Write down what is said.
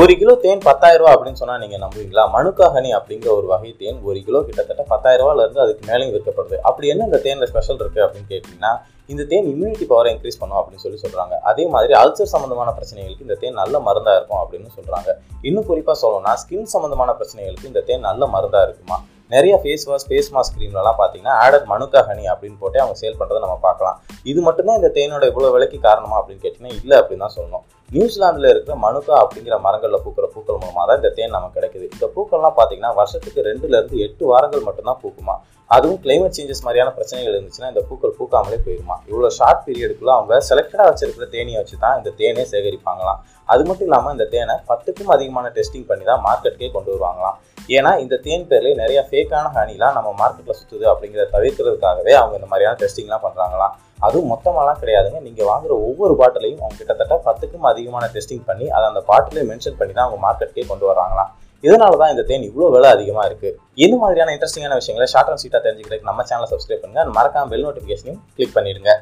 ஒரு கிலோ தேன் பத்தாயிரம் ரூபா அப்படின்னு சொன்னா நீங்க நம்புவீங்களா? மனுக்காகனி அப்படிங்கிற ஒரு வகை தேன் ஒரு கிலோ கிட்டத்தட்ட பத்தாயிரம் ரூபாயில இருந்து அதுக்கு மேலேயும் விற்கப்படுது. அப்படி என்ன இந்த தேன்ல ஸ்பெஷல் இருக்கு அப்படின்னு கேட்டீங்கன்னா இந்த தேன் இம்யூனிட்டி பவரை இன்க்ரீஸ் பண்ணும் அப்படின்னு சொல்லி சொல்றாங்க. அதே மாதிரி அல்சர் சம்பந்தமான பிரச்சனைகளுக்கு இந்த தேன் நல்ல மருந்தா இருக்கும் அப்படின்னு சொல்றாங்க. இன்னும் குறிப்பா சொல்லணும்னா ஸ்கின் சம்பந்தமான பிரச்சனைகளுக்கு இந்த தேன் நல்ல மருந்தா இருக்குமா? நிறைய ஃபேஸ் வாஷ் ஃபேஸ் மாஸ்க் க்ரீம்லலாம் பார்த்தீங்கன்னா ஆடட் மனுக்கா ஹனி அப்படின்னு போட்டு அவங்க சேல் பண்ணுறதை நம்ம பார்க்கலாம். இது மட்டும்தான் இந்த தேனோட இவ்வளோ விலைக்கு காரணமா அப்படின்னு கேட்டிங்கன்னா இல்லை அப்படின்னு தான் சொல்லணும். நியூசிலாந்தில் இருக்கிற மனுக்கா அப்படிங்கிற மரங்களில் பூக்கிற பூக்கள் மூலமாக தான் இந்த தேன் நமக்கு கிடைக்குது. இந்த பூக்கள்லாம் பார்த்தீங்கன்னா வருஷத்துக்கு ரெண்டுலேருந்து எட்டு வாரங்கள் மட்டும்தான் பூக்குமா? அதுவும் கிளைமேட் சேஞ்சஸ் மாதிரியான பிரச்சனைகள் இருந்துச்சுன்னா இந்த பூக்கள் பூக்காமலே போயிருமா? இவ்வளோ ஷார்ட் பீரியடுக்குள்ளே அவங்க செலக்டடாக வச்சிருக்கிற தேனியை வச்சு தான் இந்த தேனே சேகரிப்பாங்களாம். அது மட்டும் இல்லாமல் இந்த தேனை பத்துக்கும் அதிகமான டெஸ்டிங் பண்ணி தான் மார்க்கெட்டுக்கே கொண்டு வருவாங்களாம். ஏன்னா இந்த தேன் பேர்லேயே நிறைய ஃபேக்கான ஹனிலாம் நம்ம மார்க்கெட்டில் சுற்றுது அப்படிங்கிறத தவிர்க்கிறதுக்காகவே அவங்க இந்த மாதிரியான டெஸ்டிங்லாம் பண்ணுறாங்களாம் அதுவும் மொத்தமாலாம் கிடையாதுங்க. நீங்கள் வாங்குற ஒவ்வொரு பாட்டிலையும் அவங்க கிட்டத்தட்ட பத்துக்கும் அதிகமான டெஸ்டிங் பண்ணி அதை அந்த பாட்டிலே மென்ஷன் பண்ணி தான் அவங்க மார்க்கெட்டே கொண்டு வராங்களாம். இதனால தான் இந்த தேன் இவ்வளோ விலை அதிகமாக இருக்குது இந்த மாதிரியான இன்ட்ரெஸ்டிங்கான விஷயங்களை ஷார்ட் அண்ட் சீட்டாக தெரிஞ்சுக்கிறதுக்கு நம்ம சேனலை சப்ஸ்கிரைப் பண்ணுங்கள் மறக்காம பெல் நோட்டிஃபிகேஷனையும் கிளிக் பண்ணிடுங்க.